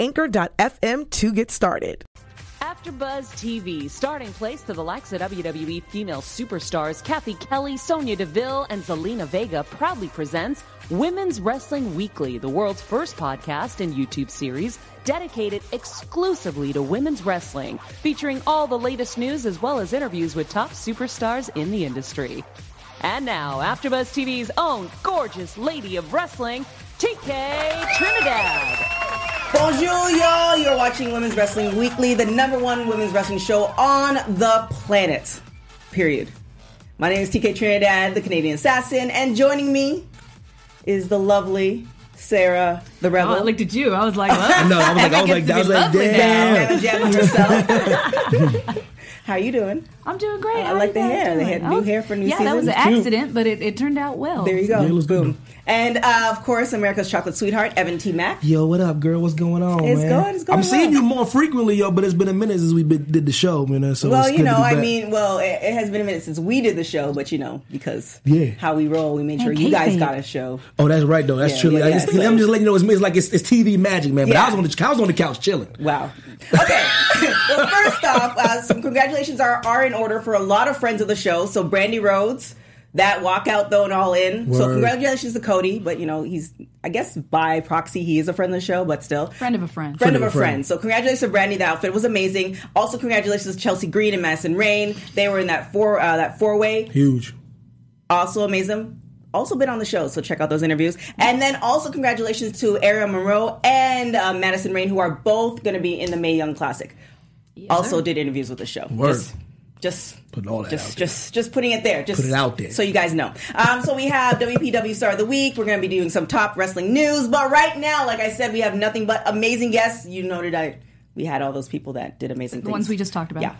anchor.fm to get started. AfterBuzz TV, starting place to the likes of WWE female superstars Cathy Kelley, Sonya Deville, and Zelina Vega proudly presents Women's Wrestling Weekly, the world's first podcast and YouTube series dedicated exclusively to women's wrestling, featuring all the latest news as well as interviews with top superstars in the industry. And now, AfterBuzz TV's own gorgeous lady of wrestling, TK Trinidad. Bonjour, y'all. You're watching Women's Wrestling Weekly, the number one women's wrestling show on the planet. Period. My name is TK Trinidad, the Canadian assassin, and joining me is the lovely Sarah, the oh, rebel. Oh, I looked at you. I was like, what? No, I was like, I was like, I was like, lovely damn. Anna Jam herself. How you doing? I'm doing great. I How like the guys hair. They had new hair for new yeah, that was an accident, but it, it turned out well. There you go. Yeah, it looks Boom. good. And uh, of course, America's chocolate sweetheart, Evan T. Mack. Yo, what up, girl? What's going on, It's man? good, it's going I'm seeing you more frequently, yo, but it's been a minute since we been, did the show, you know. So well, it's you good to know, I mean, well, it, it has been a minute since we did the show, but you know, because Yeah. how we roll, we made sure you guys got a show. oh, that's right, though. That's Yeah, true. yeah, Like, yeah, I'm just letting you know, it's, it's like it's, it's TV magic, man. But Yeah. I was on the I was on the couch chilling. Wow. Okay. well, first off, uh, some congratulations are, are in order for a lot of friends of the show. So, Brandi Rhodes, that walkout though and all in. So, congratulations to Cody. But, you know, he's, I guess by proxy, he is a friend of the show, but still. Friend of a friend. Friend of of a a friend. friend. So congratulations to Brandi. The outfit was amazing. Also congratulations to Chelsea Green and Madison Rayne. They were in that four uh, that four way. Huge. Also amazing. Also been on the show, so check out those interviews. And then also congratulations to Aerial Monroe and uh, Madison Rayne, who are both going to be in the Mae Young Classic. also sir. did interviews with the show. Word. Just, just Put all that just, out there. just, just putting it there. Just Put it out there. so you guys know. Um, so we have WPW Star of the Week. We're going to be doing some top wrestling news, but right now, like I said, we have nothing but amazing guests. You noted I we had all those people that did amazing things. The things. ones we just talked about. Yeah.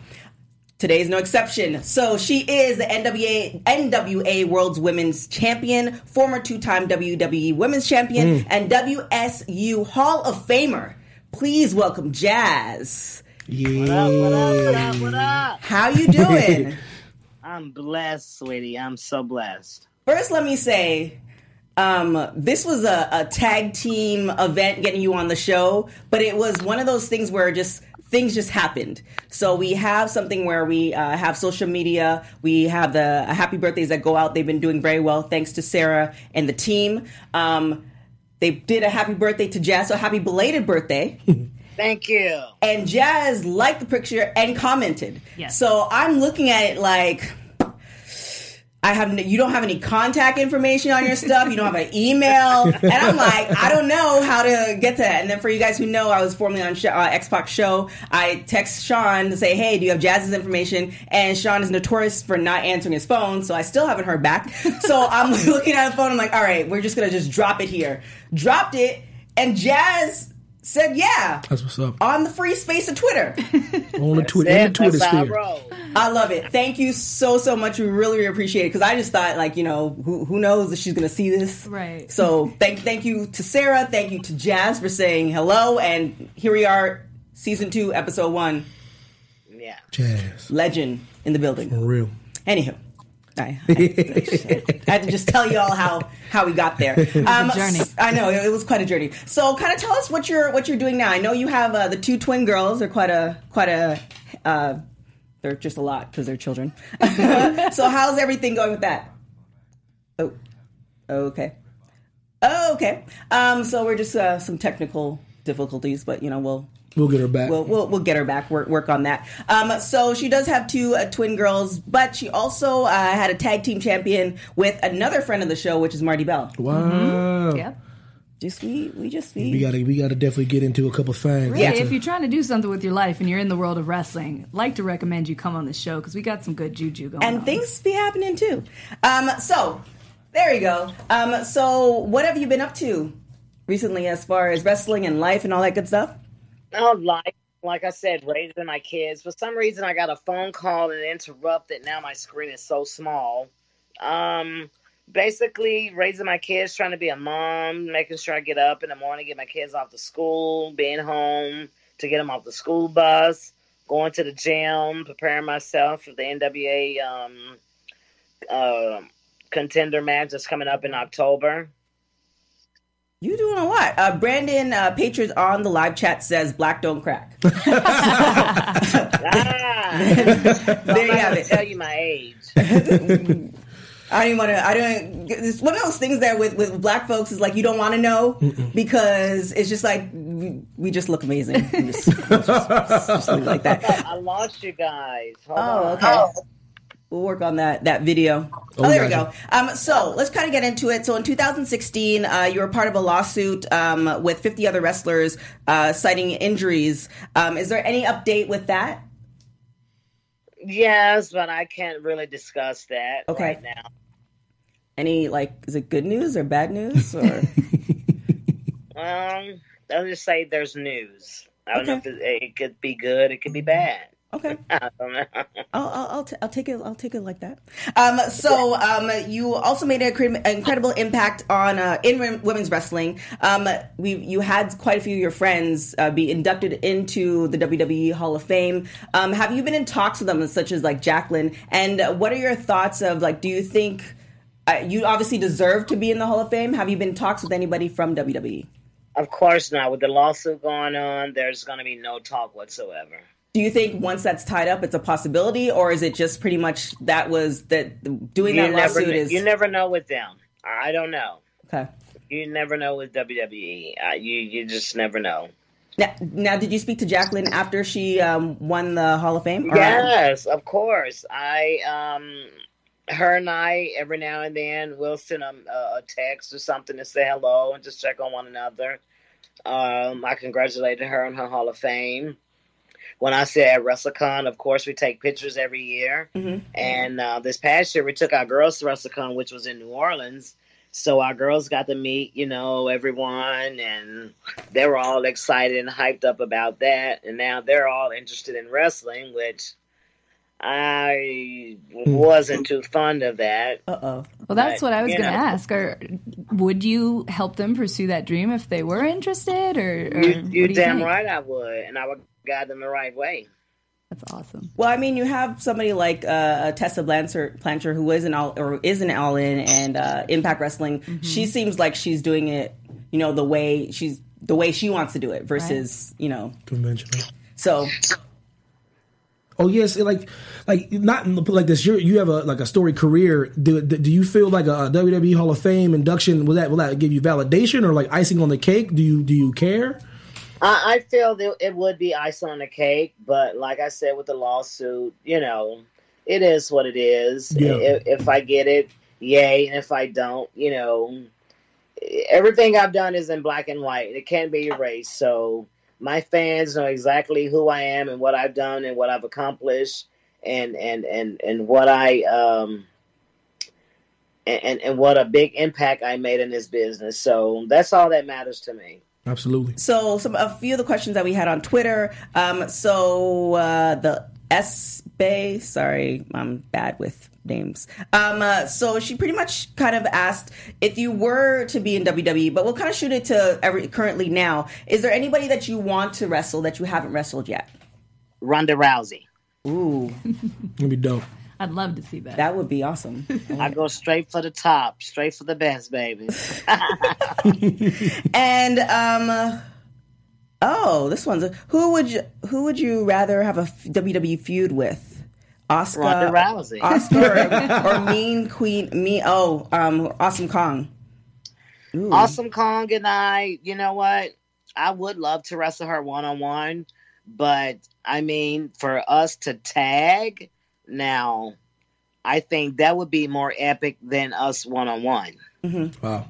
Today is no exception. So she is the NWA NWA World's Women's Champion, former two-time WWE Women's Champion, and WSU Hall of Famer. Please welcome Jazz. Yeah. What up, what up, what up? How you doing? I'm blessed, sweetie. I'm so blessed. First, let me say, um, this was a, a tag team event getting you on the show, but it was one of those things where just things just happened. So we have something where we uh, have social media. We have the happy birthdays that go out. They've been doing very well thanks to Sarah and the team. Um, they did a happy birthday to Jazz, so happy belated birthday. Thank you. and Jazz liked the picture and commented. Yes. So I'm looking at it like I have no, you don't have any contact information on your stuff. You don't have an email, and I'm like I don't know how to get to that. And then for you guys who know, I was formerly on Sh- uh, Xbox Show. I text Sean to say, "Hey, do you have Jazz's information?" And Sean is notorious for not answering his phone, so I still haven't heard back. So I'm looking at the phone. I'm like, "All right, we're just gonna just drop it here." Dropped it, and Jazz said, "Yeah." That's what's up. on the free space of Twitter. On the Twitter, in the Twitter That's how I sphere. I love it. Thank you so so much. We really, really appreciate it because I just thought like you know who who knows if she's gonna see this. Right. So thank thank you to Sarah. Thank you to Jazz for saying hello. And here we are, season two, episode one. Yeah. Jazz. Legend in the building. For real. Anywho. I, I, I had to just tell you all how how we got there. Um, journey. I know it was quite a journey. So, kind of tell us what you're what you're doing now. I know you have uh, the two twin girls. They're quite a quite a. Uh, they're just a lot because they're children. so, how's everything going with that? Oh, okay. Oh, okay. Um, so we're just uh, some technical difficulties, but you know we'll We'll get her back. We'll, we'll, we'll get her back. Work work on that. Um, so she does have two uh, twin girls, but she also uh, had a tag team champion with another friend of the show, which is Marti Belle. wow. Yep. Just we we just we, We gotta we gotta definitely get into a couple things. Really, Yeah. if you're trying to do something with your life and you're in the world of wrestling, like to recommend you come on the show because we got some good juju going and on. things be happening too. Um, so there you go. Um, so what have you been up to recently, as far as wrestling and life and all that good stuff? Oh, like like I said, raising my kids. For some reason, I got a phone call and interrupted. Now my screen is so small. Um, basically, raising my kids, trying to be a mom, making sure I get up in the morning, get my kids off to school, being home to get them off the school bus, going to the gym, preparing myself for the NWA um, uh, contender match that's coming up in October. You doing a lot. Uh, Brandon uh, Patriots on the live chat says black don't crack. Ah, there you have it. tell you my age. I don't want to. I don't. It's one of those things that with with black folks is like you don't want to know because it's just like we, we just look amazing. We just, just- just like that. I lost you guys. Hold Oh, on. okay. We'll work on that that video. Oh, there we go. Um, so let's kind of get into it. So in 2016, uh, you were part of a lawsuit um, with 50 other wrestlers uh, citing injuries. Um, is there any update with that? Yes, but I can't really discuss that Okay. right now. Any like, is it good news or bad news? Or Um, I'll just say there's news. I don't know if it, it could be good, it could be bad. Okay. I don't know. I'll I'll, I'll, t- I'll take it. I'll take it like that. Um, so um, you also made an incredible impact on uh, in women's wrestling. Um, we you had quite a few of your friends uh, be inducted into the WWE Hall of Fame. Um, have you been in talks with them, such as like Jacqueline? And what are your thoughts of like? Do you think uh, you obviously deserve to be in the Hall of Fame? Have you been in talks with anybody from? WWE? Of course not. With the lawsuit going on, there's going to be no talk whatsoever. Do you think once that's tied up, it's a possibility, or is it just pretty much that was that doing You that never, lawsuit is you never know with them. I don't know. okay? You never know with WWE. Uh, you you just never know. Now, now, did you speak to Jacqueline after she um, won the Hall of Fame? Or- Yes, of course. I um, her and I every now and then we'll send a, a text or something to say hello and just check on one another. Um, I congratulated her on her Hall of Fame. When I said at WrestleCon, of course, we take pictures every year. Mhm. And uh, this past year, we took our girls to WrestleCon, which was in New Orleans. So our girls got to meet, you know, everyone, and they were all excited and hyped up about that. And now they're all interested in wrestling, which I wasn't too fond of that. Uh oh. Well, that's But, what I was going to ask. Or would you help them pursue that dream if they were interested? Or, or You, what you damn think? right I would, and I would guide them the right way. That's awesome. Well, I mean, you have somebody like uh, Tessa Blanchard, Blanchard, who isn't all or is an all in and uh, Impact Wrestling. She seems like she's doing it, you know, the way she's the way she wants to do it versus, you know. Conventional. So Oh yes, like like not in the- like this. You you have a like a story career. Do do you feel like a, WWE Hall of Fame induction? Will that will that give you validation or like icing on the cake? Do you do you care? I, I feel that it would be icing on the cake, but like I said with the lawsuit, you know, it is what it is. Yeah. If, if I get it, yay, and if I don't, you know, everything I've done is in black and white. It can't be erased. So my fans know exactly who I am and what I've done and what I've accomplished and and and and what I um and and, and what a big impact I made in this business. So that's all that matters to me. Absolutely. So, some a few of the questions that we had on Twitter. Um, so uh, the S Bay, sorry, I'm bad with names. Um, uh, so she pretty much kind of asked if you were to be in WWE, but we'll kind of shoot it to every currently now. Is there anybody that you want to wrestle that you haven't wrestled yet? Ronda Rousey. Ooh, That'd be dope. I'd love to see that. that would be awesome. I go straight for the top, straight for the best, baby. And um, oh, this one's who would you who would you rather have a WWE feud with? Oscar, Ronda Rousey. Oscar, or, or Mean Queen, me. Oh, um, Awesome Kong. Ooh. Awesome Kong and I, you know what? I would love to wrestle her one on one, but I mean, for us to tag now, I think that would be more epic than us one on one. Wow.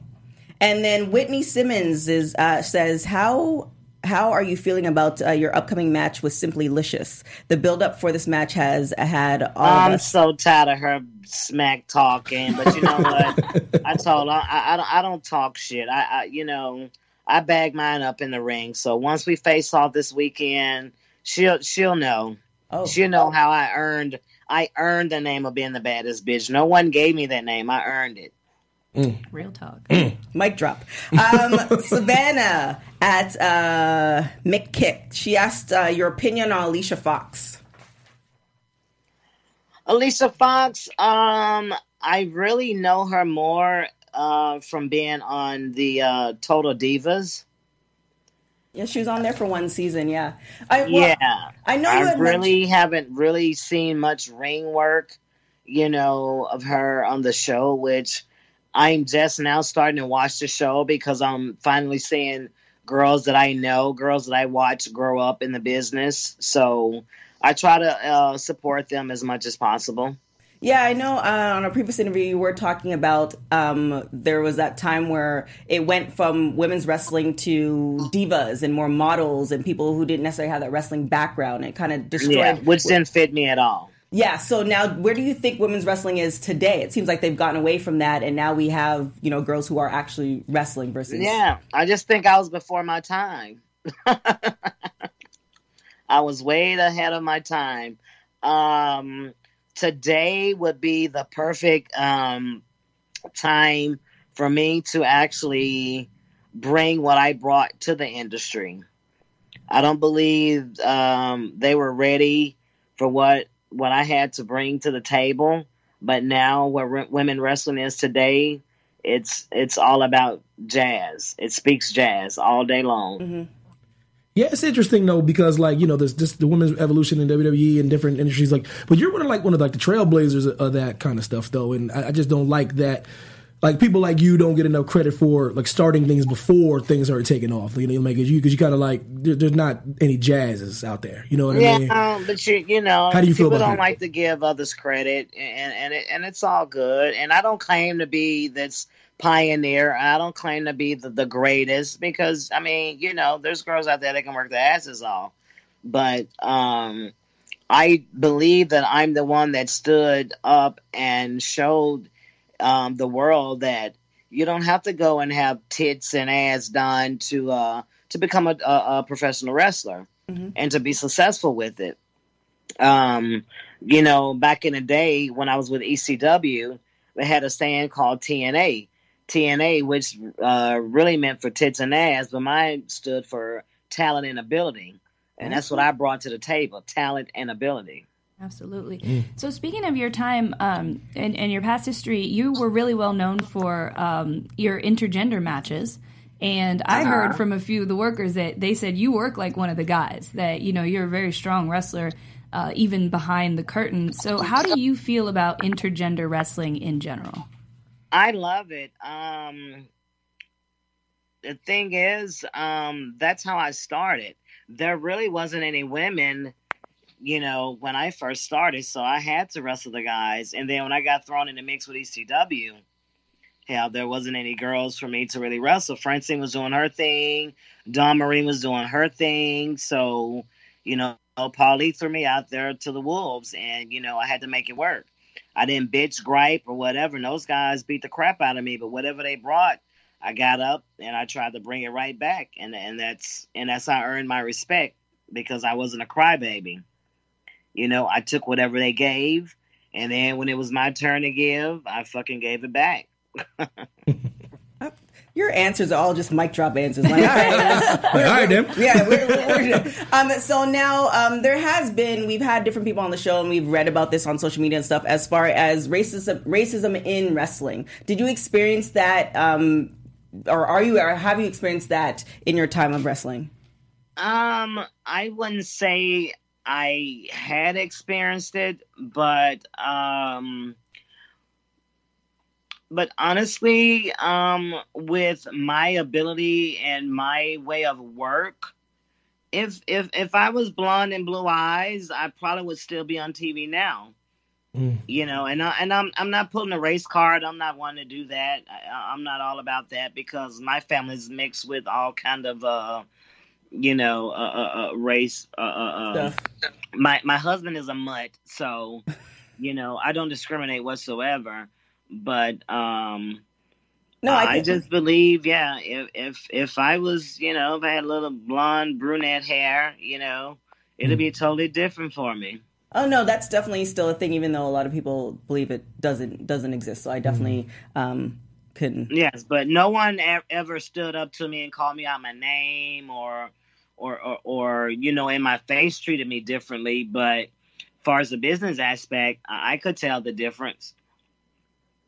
And then Whitney Simmons is uh, says how. How are you feeling about uh, your upcoming match with Simply Luscious? The build up for this match has had all I'm us. so tired of her smack talking, but you know what? I told her I, I, don't, I don't talk shit. I, I you know I bag mine up in the ring. So once we face off this weekend, she'll she'll know. Oh, She'll know how I earned I earned the name of being the baddest bitch. No one gave me that name. I earned it. Real talk. mic drop. Um, Savannah at uh, Mick Kick. She asked uh, your opinion on Alicia Fox. Alicia Fox, um, I really know her more uh, from being on the uh, Total Divas. Yeah, she was on there for one season. Yeah, I, well, yeah, I know I really haven't really seen much ring work, you know, of her on the show, which I'm just now starting to watch the show because I'm finally seeing girls that I know, girls that I watch grow up in the business. So I try to uh, support them as much as possible. Yeah, I know. Uh, on a previous interview, you were talking about um, there was that time where it went from women's wrestling to divas and more models and people who didn't necessarily have that wrestling background. It kind of destroyed. Yeah, which didn't fit me at all. Yeah. So now, where do you think women's wrestling is today? It seems like they've gotten away from that, and now we have you know girls who are actually wrestling versus. Yeah, I just think I was before my time. I was way ahead of my time. Um, today would be the perfect um, time for me to actually bring what I brought to the industry. I don't believe um, they were ready for what what I had to bring to the table. But now, where re- women wrestling is today, it's it's all about jazz. It speaks jazz all day long. Yeah, it's interesting though because like you know there's this the women's evolution in WWE and different industries like, but you're one of like one of like the trailblazers of, of that kind of stuff though, and I, I just don't like that. Like people like you don't get enough credit for like starting things before things are taking off. You know, like you because you kind of like there, there's not any jazzes out there. You know what I Yeah, mean? um, but you you know, How do you feel people about don't that? like to give others credit, and and it, and it's all good. And I don't claim to be this pioneer. I don't claim to be the, the greatest because I mean, you know, there's girls out there that can work their asses off, but um, I believe that I'm the one that stood up and showed um, the world that you don't have to go and have tits and ass done to uh, to become a, a, a professional wrestler and to be successful with it. Um, you know, back in the day when I was with ECW, they had a stand called TNA. TNA, which uh, really meant for tits and ass, but mine stood for talent and ability. And that's what I brought to the table talent and ability. Absolutely. So, speaking of your time um, and, and your past history, you were really well known for um, your intergender matches. And I heard from a few of the workers that they said you work like one of the guys, that, you know, you're a very strong wrestler, uh, even behind the curtain. So, how do you feel about intergender wrestling in general? I love it. Um, the thing is, um, that's how I started. There really wasn't any women, you know, when I first started, so I had to wrestle the guys. And then when I got thrown in the mix with ECW, hell, there wasn't any girls for me to really wrestle. Francine was doing her thing, Dawn Marie was doing her thing. So, you know, Paulie threw me out there to the wolves, and you know, I had to make it work. I didn't bitch, gripe, or whatever. And those guys beat the crap out of me, but whatever they brought, I got up and I tried to bring it right back, and and that's and that's how I earned my respect because I wasn't a crybaby. You know, I took whatever they gave, and then when it was my turn to give, I fucking gave it back. Your answers are all just mic drop answers. Like, all right, Like, all right, then. yeah. We're, we're, um, so now um, there has been we've had different people on the show and we've read about this on social media and stuff as far as racism racism in wrestling. Did you experience that, um, or are you or have you experienced that in your time of wrestling? Um, I wouldn't say I had experienced it, but um but honestly, um with my ability and my way of work, if if if I was blonde and blue eyes, I probably would still be on TV now. You know, and I, and I'm I'm not pulling a race card. I'm not wanting to do that. I, I'm not all about that because my family's mixed with all kind of uh you know, uh, uh, uh race. Uh, uh, uh, my my husband is a mutt, so you know I don't discriminate whatsoever. But um, No, I, I just believe, yeah, if if if I was, you know, if I had a little blonde brunette hair, you know, it'd be totally different for me. Oh no, that's definitely still a thing, even though a lot of people believe it doesn't doesn't exist. So I definitely um, couldn't. Yes, but no one e- ever stood up to me and called me out my name or, or, or, or you know, in my face treated me differently. But as far as the business aspect, I, I could tell the difference.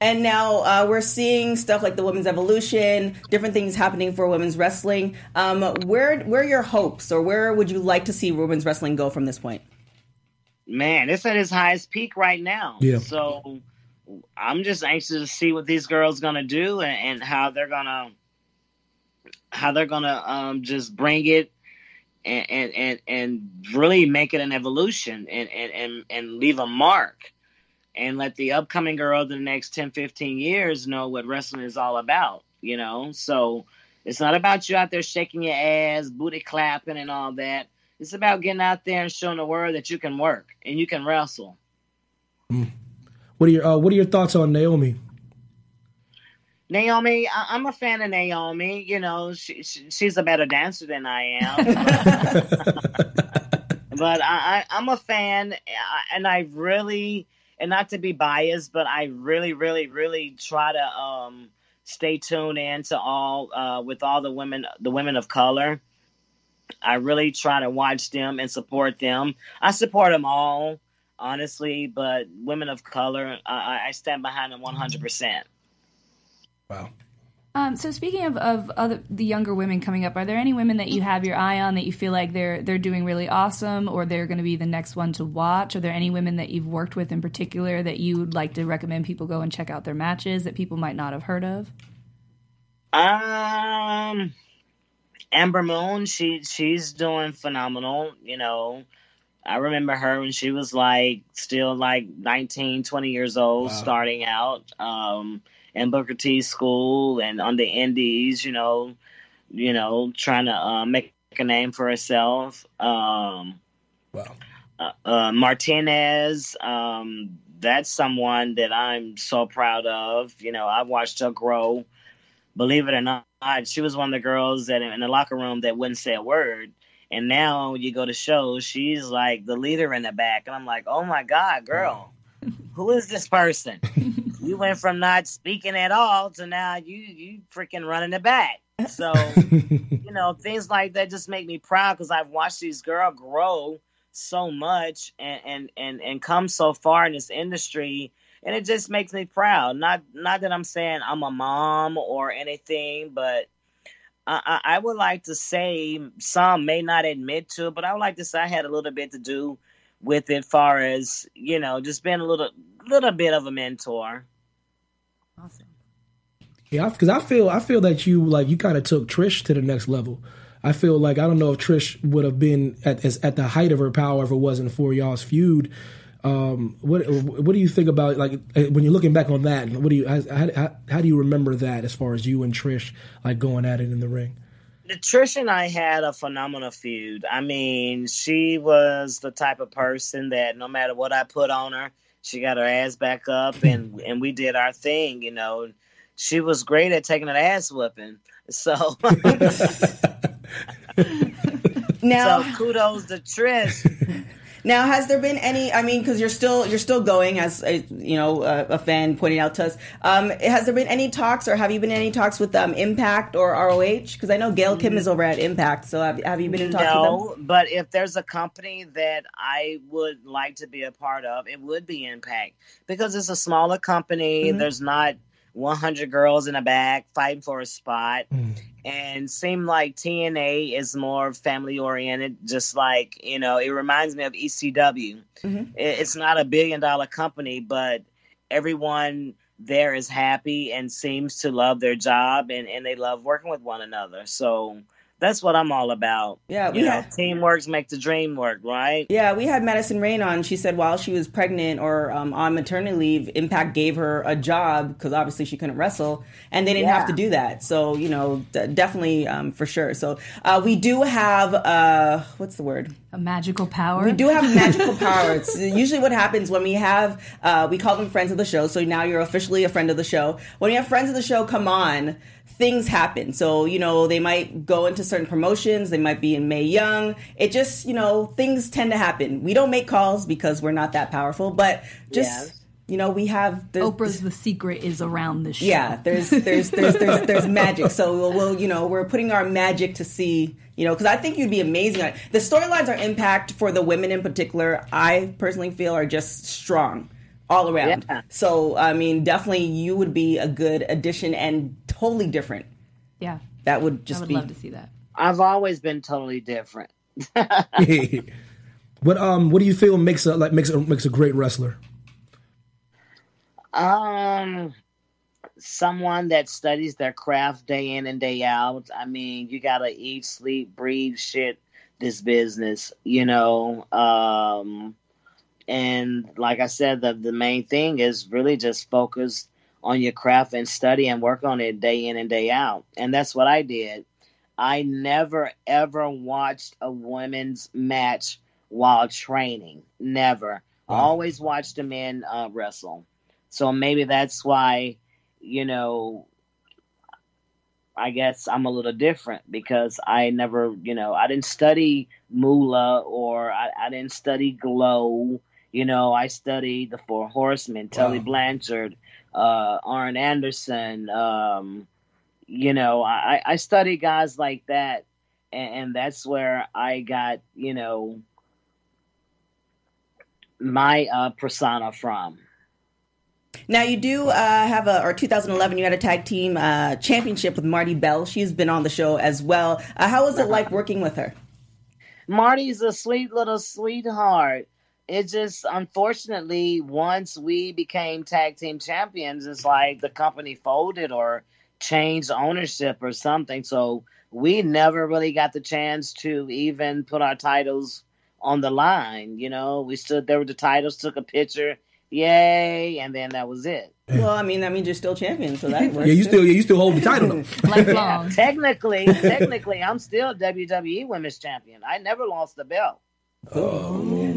And now uh, we're seeing stuff like the women's evolution, different things happening for women's wrestling. Um, where where are your hopes, or where would you like to see women's wrestling go from this point? Man, it's at its highest peak right now. Yeah. So I'm just anxious to see what these girls gonna do and, and how they're gonna how they're gonna um, just bring it and, and and and really make it an evolution and and and, and leave a mark and let the upcoming girl in the next 10 15 years know what wrestling is all about you know so it's not about you out there shaking your ass booty clapping and all that it's about getting out there and showing the world that you can work and you can wrestle What are your uh, What are your thoughts on Naomi? Naomi, I- I'm a fan of Naomi. You know, she, she, she's a better dancer than I am. but I, I, I'm a fan, and I really, and not to be biased, but I really, really, really try to um, stay tuned in to all uh, with all the women, the women of color. I really try to watch them and support them. I support them all, honestly, but women of color, I, I stand behind them 100. percent Wow. Um, so speaking of, of other the younger women coming up, are there any women that you have your eye on that you feel like they're they're doing really awesome, or they're going to be the next one to watch? Are there any women that you've worked with in particular that you would like to recommend people go and check out their matches that people might not have heard of? Um, Amber Moon, she she's doing phenomenal. You know, I remember her when she was like still like 19, 20 years old, Wow. starting out um, in Booker T school and on the Indies. You know, you know, trying to uh, make a name for herself. Um, Wow. uh, uh, Martinez, um, that's someone that I'm so proud of. You know, I watched her grow. Believe it or not, she was one of the girls that in the locker room that wouldn't say a word. And now you go to shows, she's like the leader in the back. And I'm like, oh my God, girl, who is this person? you went from not speaking at all to now you you freaking running the back. So, you know, things like that just make me proud because I've watched these girls grow so much and, and and and come so far in this industry and it just makes me proud not not that i'm saying i'm a mom or anything but I, I I would like to say some may not admit to it, but I would like to say I had a little bit to do with it, far as you know, just being a little little bit of a mentor. Yeah, because I feel I feel that you like you kind of took Trish to the next level. I feel like I don't know if Trish would have been at as, at the height of her power if it wasn't for y'all's feud. Um, what what do you think about like uh, when you're looking back on that? What do you how, how, how do you remember that as far as you and Trish like going at it in the ring? Trish and I had a phenomenal feud. I mean, she was the type of person that no matter what I put on her, she got her ass back up, and and we did our thing. You know, she was great at taking an ass whipping. So, Now, so kudos to Trish. now, has there been any? I mean, because you're still you're still going, as a, you know, a, a fan pointed out to us. Um, has there been any talks, or have you been in any talks with um, Impact or ROH? Because I know Gail Kim is over at Impact. So have, have you been in talks with No, but if there's a company that I would like to be a part of, it would be Impact because it's a smaller company. Mm-hmm. There's not 100 girls in a back fighting for a spot, and seem like TNA is more family oriented. Just like you know, it reminds me of ECW. Mm-hmm. It's not a billion dollar company, but everyone there is happy and seems to love their job and, and they love working with one another. So that's what I'm all about. Yeah, we you know, teamwork makes the dream work, right? Yeah, we had Madison Rayne on. She said while she was pregnant or um, on maternity leave, Impact gave her a job because obviously she couldn't wrestle, and they didn't have to do that. So you know, d- definitely um, for sure. So uh, we do have uh, what's the word? A magical power. We do have magical power. It's usually what happens when we have, uh, we call them friends of the show. So now you're officially a friend of the show. When you have friends of the show come on, things happen. So, you know, they might go into certain promotions. They might be in Mae Young. It just, you know, things tend to happen. We don't make calls because we're not that powerful, but just, Yes. you know, we have the, Oprah's The Secret is around this show. yeah, there's there's there's there's, there's magic. So we'll, we'll you know we're putting our magic to see you know because I think you'd be amazing. The storylines are impact for the women in particular. I personally feel are just strong all around. Yeah. So I mean, definitely you would be a good addition and totally different. Yeah. That would just I would be love to see that. I've always been totally different. what um what do you feel makes a like makes a makes a great wrestler? Um, someone that studies their craft day in and day out. I mean, you gotta eat, sleep, breathe, shit. This business, you know. Um, and like I said, the the main thing is really just focus on your craft and study and work on it day in and day out. And that's what I did. I never ever watched a women's match while training. Never. I always watched the men uh, wrestle. So maybe that's why, you know, I guess I'm a little different because I never, you know, I didn't study Moolah or I, I didn't study Glow. You know, I studied the Four Horsemen, Tully Wow. Blanchard, uh, Arn Anderson. Um, you know, I, I study guys like that, and, and that's where I got, you know, my uh, persona from. Now you do uh, have a or 2011 you had a tag team uh, championship with Marti Belle. She's been on the show as well. Uh, how was it like working with her? Marti's a sweet little sweetheart. It just unfortunately once we became tag team champions, it's like the company folded or changed ownership or something. So we never really got the chance to even put our titles on the line. You know, we stood there with the titles, took a picture, yay, and then that was it. Well, I mean, that means you're still champion, so that works. Yeah, you too. still yeah, you still hold the title though. Lifelong. Technically, technically, I'm still WWE Women's Champion. I never lost the belt. Oh,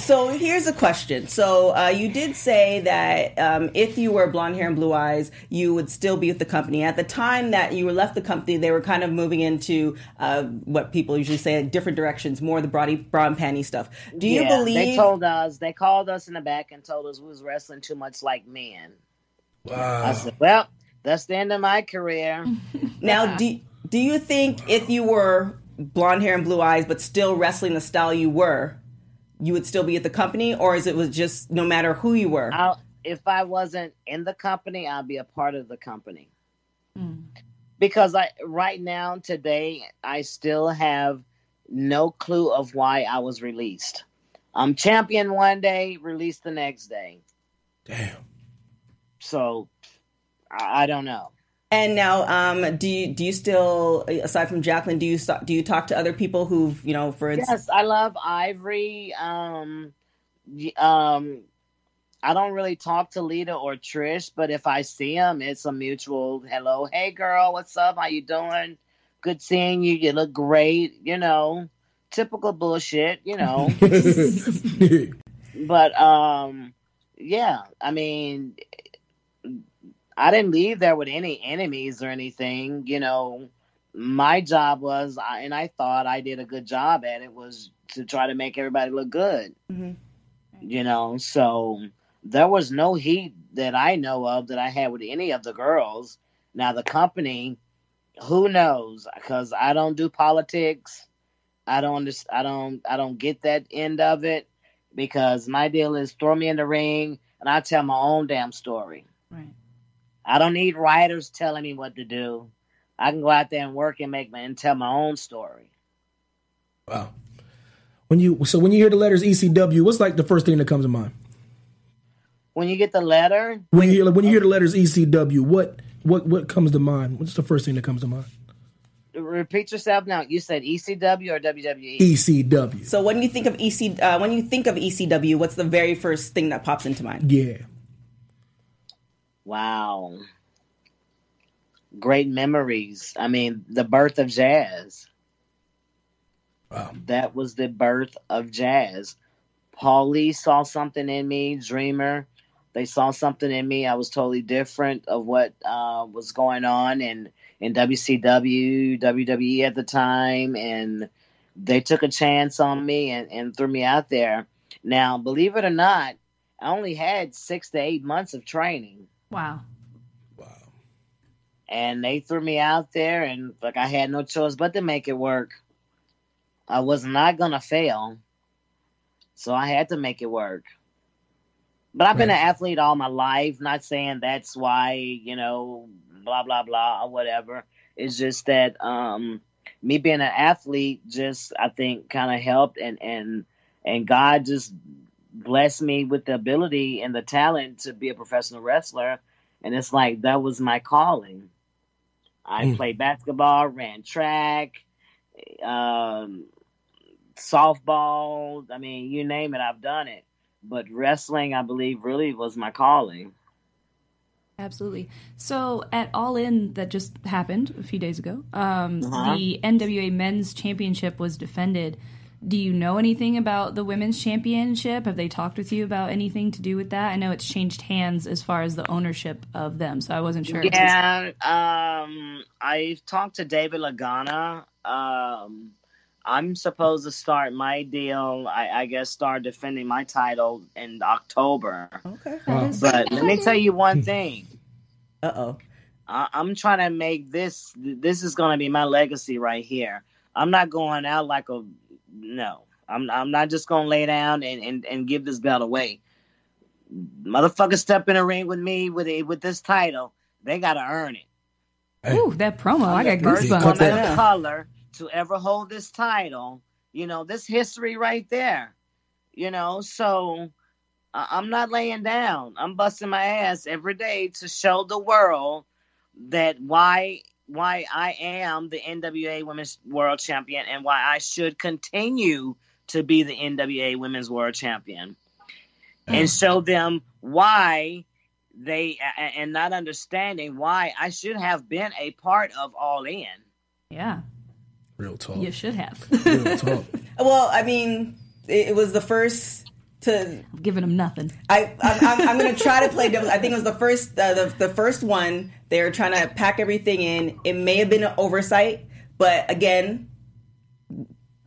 So here's a question. So uh, you did say that um, if you were blonde hair and blue eyes, you would still be with the company. At the time that you were left the company, they were kind of moving into uh, what people usually say different directions, more the bra, bra and panty stuff. Do you Yeah, believe? they told us they called us in the back and told us we was wrestling too much like men. Wow. I said, "Well, that's the end of my career." now, do do you think if you were blonde hair and blue eyes, but still wrestling the style you were, you would still be at the company, or is it was just no matter who you were? I'll, if I wasn't in the company, I'd be a part of the company. Hmm. Because I right now today I still have no clue of why I was released. I'm champion one day, released the next day. Damn. So I, I don't know. And now, um, do you do you still, aside from Jacqueline, do you do you talk to other people who've you know, for instance, Yes, I love Ivory. Um, um, I don't really talk to Lita or Trish, but if I see them, it's a mutual hello. Hey, girl, what's up? How you doing? Good seeing you. You look great. You know, typical bullshit. You know, but um, yeah. I mean, I didn't leave there with any enemies or anything. You know, my job was, and I thought I did a good job at it, was to try to make everybody look good. Mhm. You know, so there was no heat that I know of that I had with any of the girls. Now the company, who knows? Because I don't do politics. I don't. I don't. I don't get that end of it because my deal is throw me in the ring and I tell my own damn story. Right. I don't need writers telling me what to do. I can go out there and work and make my and tell my own story. Wow. When you so when you hear the letters ECW, what's like the first thing that comes to mind? When you get the letter, When you hear when you hear the letters ECW, what what what comes to mind? What's the first thing that comes to mind? repeat yourself now. You said ECW or WWE? ECW. So when you think of EC, uh, when you think of ECW, what's the very first thing that pops into mind? Yeah. Wow. Great memories. I mean, the birth of jazz. Wow. That was the birth of jazz. Paulie saw something in me, Dreamer. They saw something in me. I was totally different of what uh, was going on in, in WCW, WWE at the time. And they took a chance on me and, and threw me out there. Now, believe it or not, I only had six to eight months of training. Wow. Wow. And they threw me out there and like I had no choice but to make it work. I was not gonna fail. So I had to make it work. But I've been Right. an athlete all my life, not saying that's why, you know, blah blah blah or whatever. It's just that um me being an athlete just I think kind of helped and and and God just blessed me with the ability and the talent to be a professional wrestler and it's like that was my calling. I Mm. played basketball, ran track, um, softball. I mean, you name it, I've done it. But wrestling, I believe, really was my calling. Absolutely. So at All In that just happened a few days ago, um, Uh-huh. the NWA Men's Championship was defended. Do you know anything about the Women's Championship? Have they talked with you about anything to do with that? I know it's changed hands as far as the ownership of them, so I wasn't sure. Yeah, um, I've talked to David Lagana. Um, I'm supposed to start my deal. I, I guess start defending my title in October. Okay. Wow. But let me tell you one thing. Uh oh. I, I'm trying to make this. This is going to be my legacy right here. I'm not going out like a no. I'm I'm not just going to lay down and, and, and give this belt away. Motherfucker, step in a ring with me with a, with this title. They got to earn it. Ooh, that promo! I got First Cut goosebumps. woman that. of color to ever hold this title. You know, this history right there. You know, so I- I'm not laying down. I'm busting my ass every day to show the world that why why I am the NWA Women's World Champion and why I should continue to be the NWA Women's World Champion. And hmm. show them why they a- a- and not understanding why I should have been a part of All In. Yeah, Real talk. you should have. Real talk. Well, I mean, it, it was the first to. Giving them nothing. I I'm, I'm, I'm going to try to play devil. I think it was the first uh, the the first one. They were trying to pack everything in. It may have been an oversight, but again,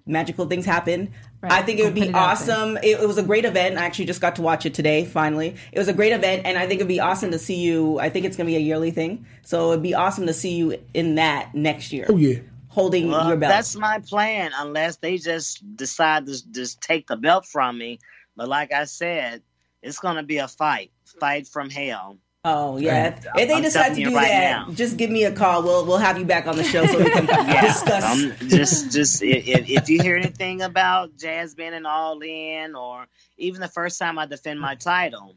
magical things happen. Right. I think it would I'll be it awesome. It, it was a great event. I actually just got to watch it today. Finally, it was a great event, and I think it'd be awesome to see you. I think it's going to be a yearly thing, so it'd be awesome to see you in that next year. Oh yeah. holding Well, your belt. that's my plan, unless they just decide to just take the belt from me. But like I said, it's gonna be a fight, fight from hell. Oh yeah. If they I'm decide to do right that, now. just give me a call. We'll we'll have you back on the show so we can discuss. Um, just, just if, if you hear anything about Jazz being an all in, or even the first time I defend my title,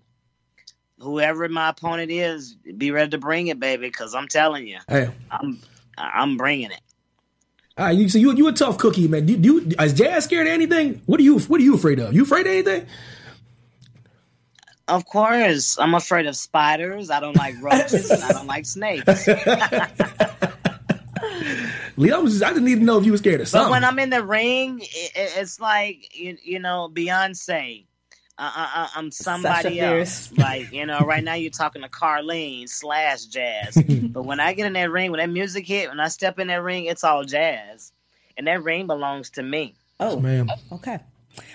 whoever my opponent is, be ready to bring it, baby. Because I'm telling you, Hey. I'm, I'm bringing it. All right, you so you you a tough cookie, man. Do, do you, is Jazz scared of anything? What are you What are you afraid of? You afraid of anything? Of course, I'm afraid of spiders. I don't like roaches, and I don't like snakes. Lee, I just, I need to know if you were scared of But something. when I'm in the ring, it- it's like you, you know Beyonce. Uh, uh, uh, I'm somebody else. Fierce. Like you know, right now you're talking to Carlene slash jazz. but when I get in that ring, when that music hit, when I step in that ring, it's all jazz, and that ring belongs to me. oh, ma'am. okay.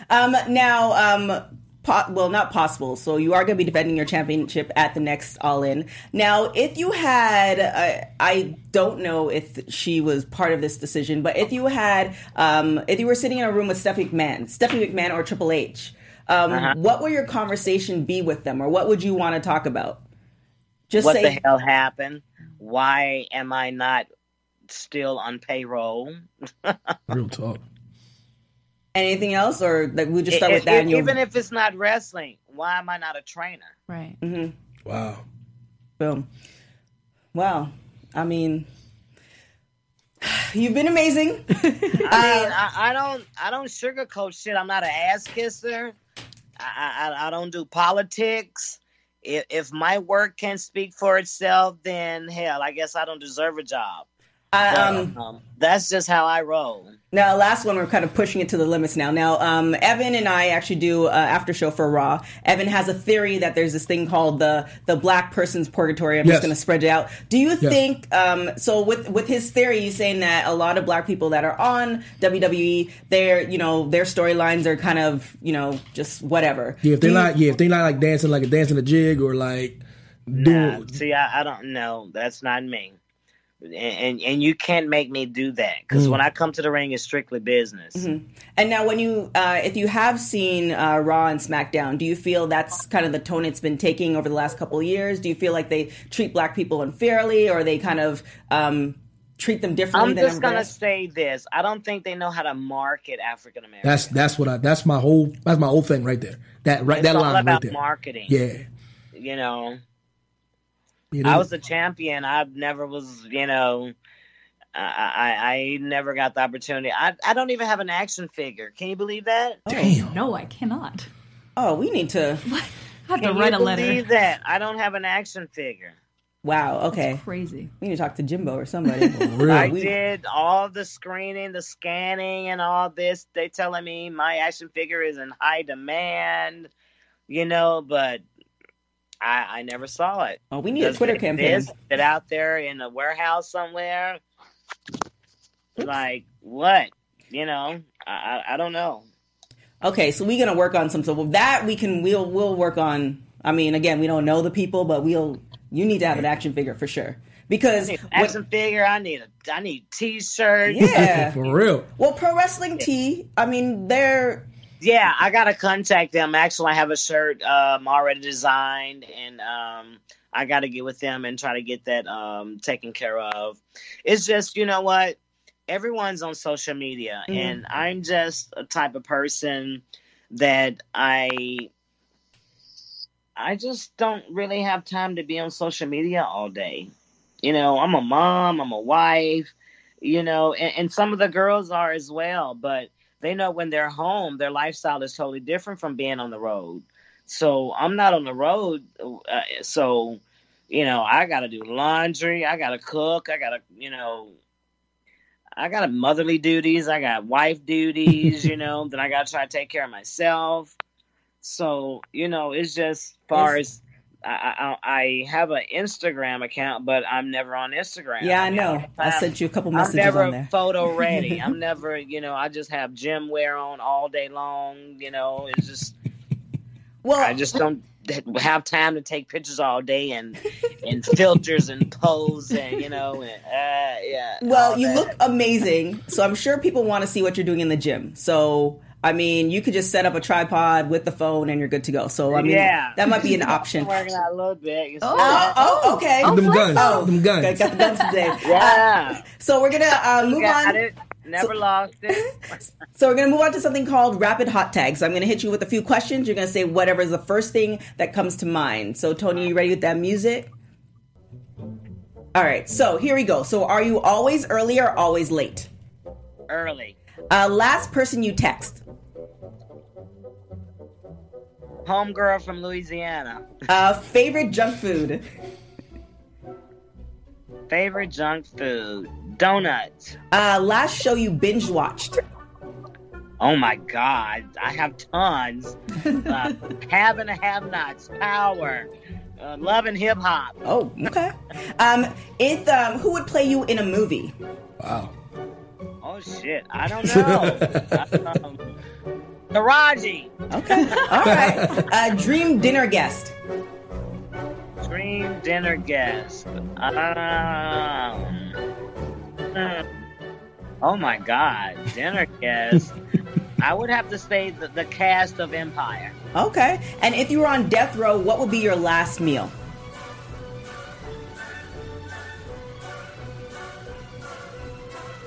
Um, now, um, po- well, not possible. So you are going to be defending your championship at the next All In. Now, if you had, uh, I don't know if she was part of this decision, but if you had, um, if you were sitting in a room with Stephanie McMahon, Stephanie McMahon or Triple H, um, Uh-huh. what would your conversation be with them, or what would you want to talk about? Just What say, the hell happened? Why am I not still on payroll? Real talk. anything else, or like we just start with that. if- even if it's not wrestling, why am I not a trainer? Right. Wow. Boom. Well, I mean, You've been amazing. I mean, I, I don't, I don't sugarcoat shit. I'm not an ass kisser. I, I, I don't do politics. If, if my work can speak for itself, then hell, I guess I don't deserve a job. Uh, um, Um, that's just how I roll. Now, last one, we're kind of pushing it to the limits now. Now, um, Evan and I actually do uh, after show for Raw. Evan has a theory that there's this thing called the the black person's purgatory. I'm Yes. just going to spread it out. Do you Yes. think? Um, so, with with his theory, he's saying that a lot of black people that are on WWE, their you know their storylines are kind of you know just whatever. Yeah, if Do they you- not, yeah, if they're not like dancing like a dancing a jig or like Nah, doing, see, I, I don't know. That's not me. And, and and you can't make me do that because Mm. when I come to the ring, it's strictly business. And now, when you, uh, if you have seen uh, Raw and SmackDown, do you feel that's kind of the tone it's been taking over the last couple of years? Do you feel like they treat black people unfairly, or they kind of um, treat them differently I'm than just gonna else? say this: I don't think they know how to market African Americans. that's that's what I that's my whole that's my whole thing right there. That right It's that all line right about there. marketing. Yeah, You know? I was a champion. I never was. You know. I, I I never got the opportunity. I I don't even have an action figure. Can you believe that? Oh, damn. No, I cannot. Oh, we need to. I have to write you a letter. believe that? I don't have an action figure. Wow. Okay. Crazy. We need to talk to Jimbo or somebody. Real. I We- did all the screening, the scanning, and all this. They telling me my action figure is in high demand, you know, but I I never saw it. Oh, we need a Twitter it campaign. exist? It out there in a warehouse somewhere. Like what? You know, I I, I don't know. Okay, so we're gonna work on some. So with that we can we'll we'll work on. I mean, again, we don't know the people, but we'll. You need to have an action figure for sure because I need an action figure. I need a I need t-shirts. yeah. for real. Well, pro wrestling tee. I mean, they're Yeah, I gotta contact them. Actually, I have a shirt um, already designed, and um, I gotta get with them and try to get that um, taken care of. It's just, you know what? Everyone's on social media, Mhm. and I'm just a type of person that I. I just don't really have time to be on social media all day. You know, I'm a mom, I'm a wife, you know, and, and some of the girls are as well, but they know when they're home, their lifestyle is totally different from being on the road. So I'm not on the road. Uh, so, you know, I got to do laundry. I got to cook. I got to, you know, I got motherly duties. I got wife duties, you know, then I got to try to take care of myself. So, you know, it's just far as I, I, I have an Instagram account, but I'm never on Instagram. yeah. I mean, know. I sent you a couple messages. I'm never photo ready. I'm never, you know, I just have gym wear on all day long. You know, it's just Well, I just don't have time to take pictures all day and and filters and pose and you know and uh, yeah. Well, you that. look amazing. So I'm sure people want to see what you're doing in the gym. So I mean, you could just set up a tripod with the phone and you're good to go. So I mean, Yeah. that might be an I'm option. working out a little bit. Oh. Oh, oh, okay. Oh, them guns, Oh, them guns. Got, got the guns today. Yeah. Uh, so we're gonna uh, move Got on. it. Never lost it. So we're gonna move on to something called rapid hot tags. So I'm gonna hit you with a few questions. You're gonna say whatever is the first thing that comes to mind. So Tony, you ready with that music? All right. So here we go. So are you always early or always late? Early. Uh, last person you text. Homegirl from Louisiana. Uh, favorite junk food. Favorite junk food. Donuts. Uh, last show you binge watched. Oh my God, I have tons. Uh, have and have nots, power, uh, love and hip hop. Oh, okay. Um, if um, who would play you in a movie? Wow. Oh shit, I don't know. um, Taraji, Okay. All right. Uh, dream dinner guest. dream dinner guest. Um, hmm. oh my God, dinner guest. I would have to say the, the cast of Empire. Okay. And if you were on death row, what would be your last meal?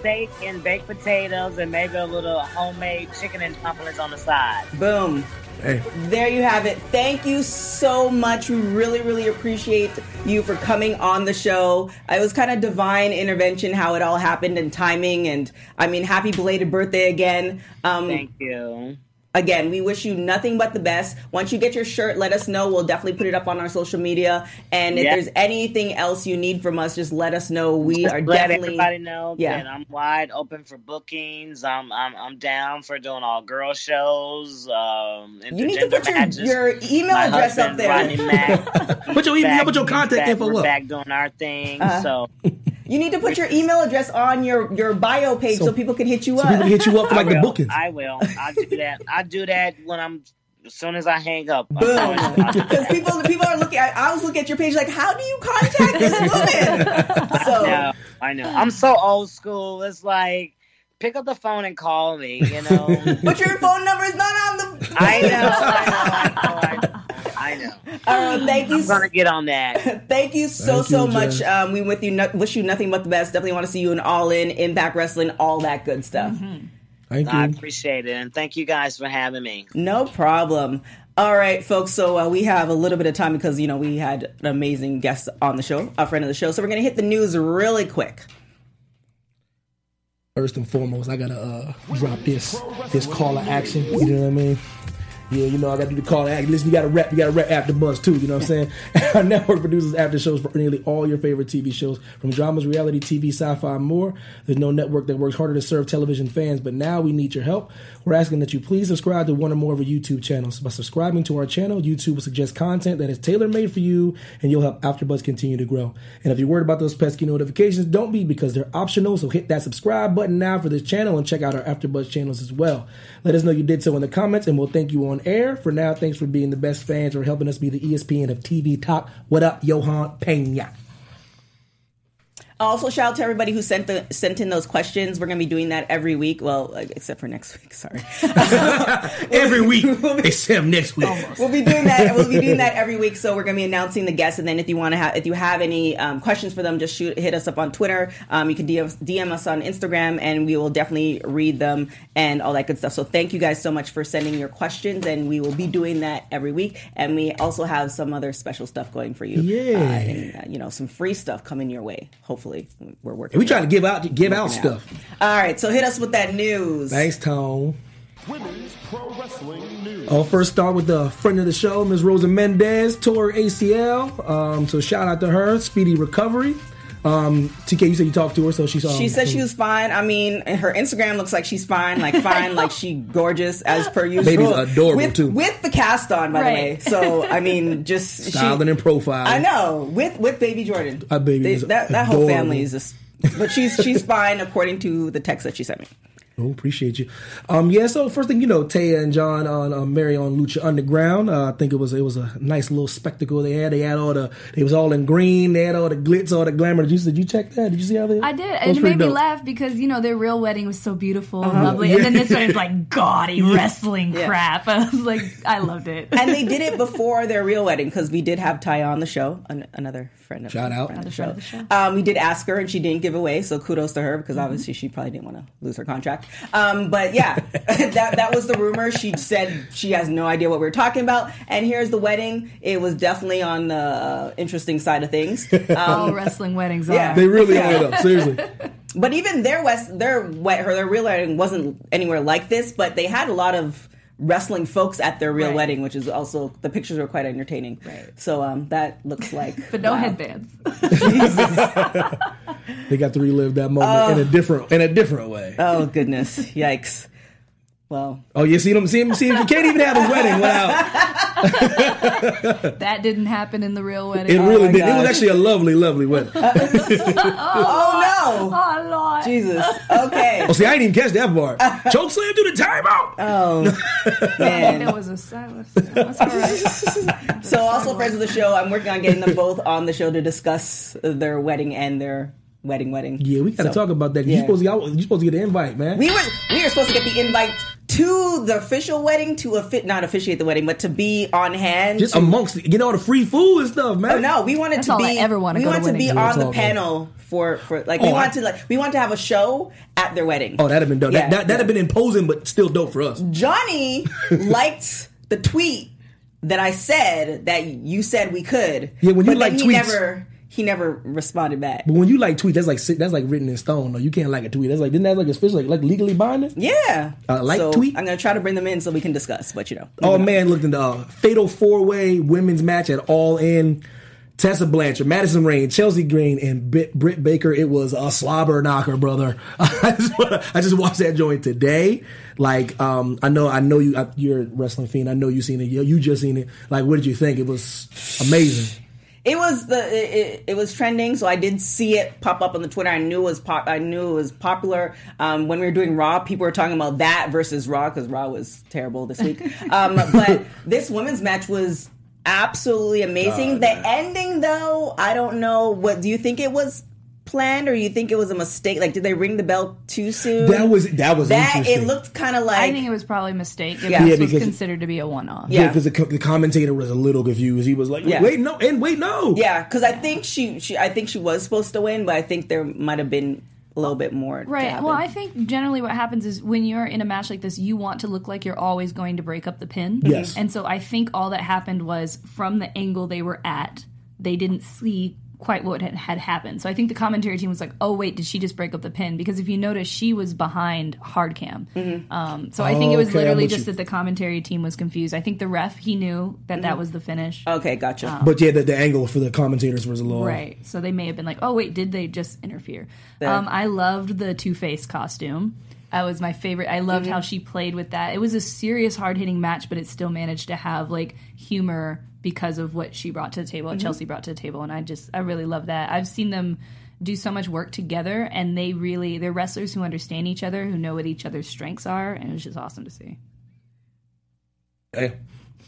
Steak and baked potatoes and maybe a little homemade chicken and dumplings on the side. Boom. Hey, There you have it. Thank you so much. We really, really appreciate you for coming on the show. It was kind of divine intervention how it all happened and timing. And I mean, happy belated birthday again. Um, Thank you. Again, we wish you nothing but the best. Once you get your shirt, let us know. We'll definitely put it up on our social media. And if Yeah. there's anything else you need from us, just let us know. We Just are let definitely everybody know Yeah. that I'm wide open for bookings. I'm I'm I'm down for doing all girl shows. Um, You need to put your, matches. your email My address up there. Rodney Mack, put your email, back- put your contact back, info we're up. back doing our thing. Uh-huh. So You need to put your email address on your, your bio page so, So- people can hit you So up. people can hit you up for I like the will. bookings. I will. I do that. I do that when I'm as soon as I hang up. Boom. going to- I do Because people people are looking. I, I was looking at your page like, how do you contact this woman? So know, I know. I'm so old school. It's like pick up the phone and call me. You know. but your phone number is not on the. I know. I know. I know. I know. Uh, thank you. I'm gonna get on that. Thank you so Thank so you, much. Um, we with you. No, wish you nothing but the best. Definitely want to see you in All In, Impact Wrestling, all that good stuff. Thank you. I you. appreciate it, and thank you guys for having me. No problem. All right, folks. So uh, we have a little bit of time because you know we had an amazing guest on the show, a friend of the show. So we're gonna hit the news really quick. First and foremost, I gotta uh, drop this this call to action. You know what I mean? Yeah, you know I gotta do the call to. Listen, you gotta rep, you gotta rep after buzz too. You know what I'm saying? Our network produces after shows for nearly all your favorite TV shows, from dramas, reality TV, sci-fi, more. There's no network that works harder to serve television fans, but now we need your help. We're asking that you please subscribe to one or more of our YouTube channels. By subscribing to our channel, YouTube will suggest content that is tailor made for you, and you'll help AfterBuzz continue to grow. And if you're worried about those pesky notifications, don't be because they're optional. So hit that subscribe button now for this channel and check out our AfterBuzz channels as well. Let us know you did so in the comments, and we'll thank you on air. For now, thanks for being the best fans or helping us be the ESPN of TV talk. What up, Johan Pena? Also, shout out to everybody who sent the sent in those questions. We're gonna be doing that every week. Well, like, except for next week. Sorry. Every week, except next week. we'll be doing that. We'll be doing that every week. So we're gonna be announcing the guests, and then if you want to have, if you have any um, questions for them, just shoot, hit us up on Twitter. Um, you can DM, DM us on Instagram, and we will definitely read them and all that good stuff. So thank you guys so much for sending your questions, and we will be doing that every week. And we also have some other special stuff going for you. Yeah. uh, and, uh, you know, some free stuff coming your way. Hopefully, we're working. We try to give out give out Working out. stuff. All right, so hit us with that news. Thanks, Tone. Women's Pro Wrestling News. I'll first start with the friend of the show, Ms. Rosa Mendez, tore ACL. Um, so shout out to her, speedy recovery. Um, TK, you said you talked to her, so she's. Um, She said she was fine. I mean, her Instagram looks like she's fine, like fine, like she gorgeous as per usual. Baby's adorable, with, too. with the cast on, by the way. So I mean, just styling she, and profiling. I know with with baby Jordan. Our baby They- is that that whole family is just. But she's she's fine according to the text that she sent me. Oh, appreciate you. Um, yeah. So first thing you know, Taya and John on um, Mary on Lucha Underground. Uh, I think it was it was a nice little spectacle they had. They had all the they was all in green. They had all the glitz, all the glamour. Did you did you check that? Did you see how they? I did, That and it pretty made me laugh because you know their real wedding was so beautiful Uh-huh. and lovely, and then this one is like gaudy wrestling Yeah. crap. I was like, I loved it. And they did it before their real wedding because we did have Taya on the show, an- another friend of Shout out. friend of the Another show. of the Um, we did ask her, and she didn't give away. So kudos to her because obviously she probably didn't want to lose her contract. Um, but yeah, that that was the rumor. She said she has no idea what we are talking about. And here's the wedding. It was definitely on the uh, interesting side of things. Um, All wrestling weddings yeah. are. They really are though. Seriously. but even their west, their wet, her their real wedding wasn't anywhere like this. But they had a lot of wrestling folks at their real Right. wedding, which is also the pictures were quite entertaining. Right. So um, that looks like, but no wow. headbands. They got to relive that moment in a different in a different way. Oh goodness! Yikes! Well, oh, you see them? See him? See him? You can't even have a wedding without. That didn't happen in the real wedding. It really oh my did. It was actually a lovely, lovely wedding. oh no! Oh Lord! Jesus. Okay. Oh, see, I didn't even catch that part. Choke slam through the timeout. Oh There man. was a silence. That's all right. So also friends of the show, I'm working on getting them both on the show to discuss their wedding and their wedding wedding. yeah, we got to So, talk about that. You yeah. supposed to get, you supposed to get an invite, man. We were we were supposed to get the invite to the official wedding to offi- not officiate the wedding, but to be on hand. Just to- amongst get all the free food and stuff, man. Oh, no, we wanted That's to all be. I ever wanna we go to wanted to be weddings. on That's the panel for for like Oh, we I- wanted to like we wanted to have a show at their wedding. Oh, that'd have been dope. Yeah, that that, that'd have been imposing, but still dope for us. Johnny liked the tweet that I said that you said we could. Yeah, when you but like then he tweets- never he never responded back. But when you like tweet, that's like that's like written in stone. Though you can't like a tweet. That's like didn't that like official like, like legally binding? Yeah, Uh, like so tweet? I'm gonna try to bring them in so we can discuss. But you know, Oh man, looked into uh, fatal four way women's match at All In. Tessa Blanchard, Madison Rayne, Chelsea Green, and Britt, Britt Baker. It was a slobber knocker, brother. I just, wanna- I just watched that joint today. Like, um, I know, I know you. I, you're a wrestling fiend. I know you seen it. You, you just seen it. Like, what did you think? It was amazing. It was the it, it, was trending, so I did see it pop up on the Twitter. I knew it was pop. I knew it was popular. Um, when we were doing Raw, people were talking about that versus Raw because Raw was terrible this week. Um, but this women's match was absolutely amazing. the ending, though, I don't know. What do you think it was planned, or you think it was a mistake? Like, did they ring the bell too soon? That was that was that. interesting. It looked kind of like I think it was probably a mistake. If Yeah. this Yeah, was because- considered to be a one-off. yeah, yeah. because the, the commentator was a little confused. He was like, Yeah. "Wait, no, and wait, no." yeah, because I think she she I think she was supposed to win, but I think there might have been a little bit more. Right. Well, I think generally what happens is when you're in a match like this, you want to look like you're always going to break up the pin. Yes. And so I think all that happened was from the angle they were at, they didn't see quite what had, had happened. So I think the commentary team was like, "Oh wait, did she just break up the pin?" Because if you notice, she was behind hard cam. Um, so I think it was Okay, literally just you. that the commentary team was confused. I think the ref he knew that Mm-hmm. that was the finish. okay, gotcha. But yeah, the, the angle for the commentators was a little Right. So they may have been like, oh, wait, did they just interfere? Um, I loved the Two Face costume. That was my favorite. I loved mm-hmm. how she played with that. It was a serious, hard hitting match, but it still managed to have like humor because of what she brought to the table, what mm-hmm. Chelsea brought to the table. And I just, I really love that. I've seen them do so much work together, and they really, they're wrestlers who understand each other, who know what each other's strengths are, and it was just awesome to see. I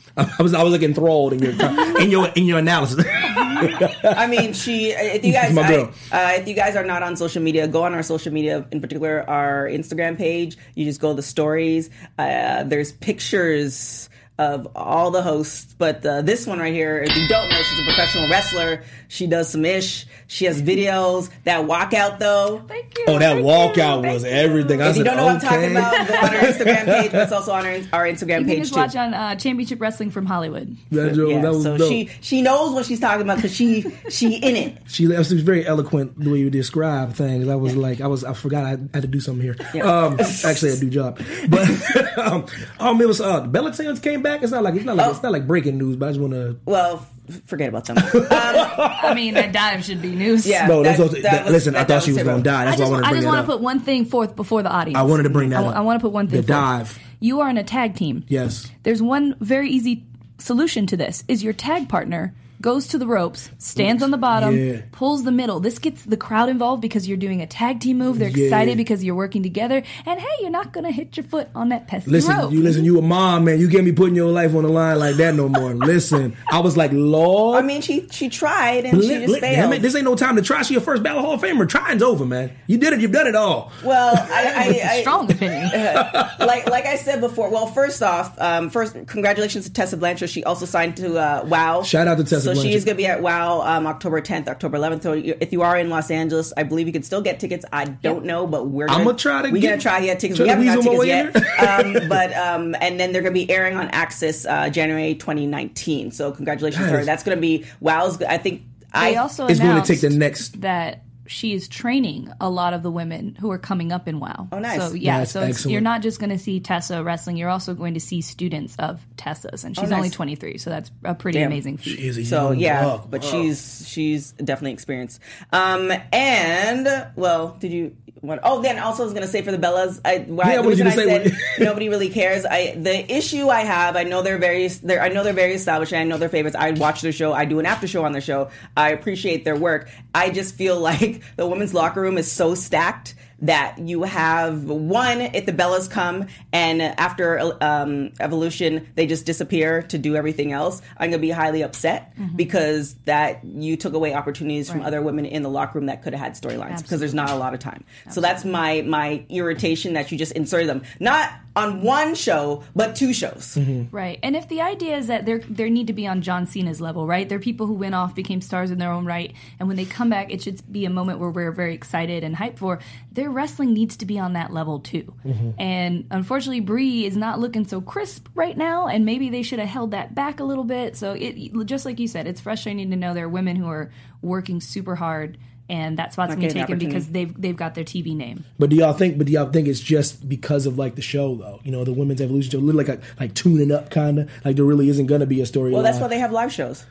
I was I was like enthralled in your in your in your analysis. I mean, she. If you guys, My I, uh, if you guys are not on social media, go on our social media, in particular our Instagram page. You just go to the stories. Uh, there's pictures of all the hosts, but uh, this one right here, if you don't know, she's a professional wrestler. She does some ish. She has videos. That walkout though. Thank you. oh, that thank walkout you, was thank you. everything. I If you don't know what I'm talking about, go on our Instagram page, but it's also on our, our Instagram You can page just too. watch on uh, Championship Wrestling from Hollywood. That, joke- yeah, that was so dope. she she knows what she's talking about because she she in it. She was very eloquent the way you describe things. I was like, I was, I forgot I had to do something here. Um, actually, I do job, but um, um, it was uh, the Bellatons came back. It's not like it's not like it's not like breaking news, but I just want to. Well, f- forget about them. Um, I mean, that dive should be news. Yeah. No, that's that- what, that that- was- listen. I thought that she was was gonna die. That's I why I just, wanted to I just want to put one thing forth before the audience. I wanted to bring that I, up. I want to put one thing. The forth. dive. You are in a tag team. Yes. There's one very easy solution to this: is your tag partner goes to the ropes, stands on the bottom, Yeah. pulls the middle. This gets the crowd involved because you're doing a tag team move. They're Yeah. excited because you're working together. And hey, you're not going to hit your foot on that pesky Listen, rope. you listen. You a mom, man. You can't be putting your life on the line like that no more. listen, I was like, Lord. I mean, she she tried and she just li- failed. it, this ain't no time to try. She your first Battle Hall of Famer. Trying's over, man. You did it. You've done it all. well, I, I, I Strong opinion. like like I said before. Well, first off, um, first congratulations to Tessa Blanchard. She also signed to uh, WoW. Shout out to Tessa So she is going to be at WoW um, October 10th, October 11th. So if you are in Los Angeles, I believe you can still get tickets. I don't know, but we're I'ma try to we're get- gonna try to get tickets. try We haven't got tickets yet. um, but um, and then they're going to be airing on AXS uh, January 2019. So congratulations That to her. That's going to be WoW's. I think They I also is going to take the next. that she is training a lot of the women who are coming up in WoW. Oh, nice. So yeah, That's so it's, you're not just going to see Tessa wrestling; you're also going to see students of Tessa's, and she's Oh, nice. only 23, so that's a pretty Damn. amazing feat. She is a So young yeah, buck. but Wow. she's she's definitely experienced. Um, and well, did you? What, oh, then also I was gonna say for the Bellas, I why Yeah, the what was reason you I gonna say? said nobody really cares. I the issue I have, I know they're very, they're, I know they're very established, and I know they're favorites. I watch their show, I do an after show on their show. I appreciate their work. I just feel like the women's locker room is so stacked that you have one if the Bellas come and after um, evolution they just disappear to do everything else. I'm gonna be highly upset because that you took away opportunities from Right. other women in the locker room that could have had storylines because there's not a lot of time. So that's my my irritation that you just inserted them. Not on one show, but two shows. Mm-hmm. Right. And if the idea is that they're they need to be on John Cena's level, right? They're people who went off, became stars in their own right, and when they come back, it should be a moment where we're very excited and hyped for. Their wrestling needs to be on that level too. Mm-hmm. And unfortunately, Brie is not looking so crisp right now, and maybe they should have held that back a little bit. So it just like you said, it's frustrating to know there are women who are working super hard. And that spot's Not gonna be taken because they've they've got their TV name. But do y'all think? But do y'all think it's just because of like the show though? You know, the women's evolution, show, like like, like tuning up, kind of like there really isn't gonna be a story. Well, that's why they have live shows.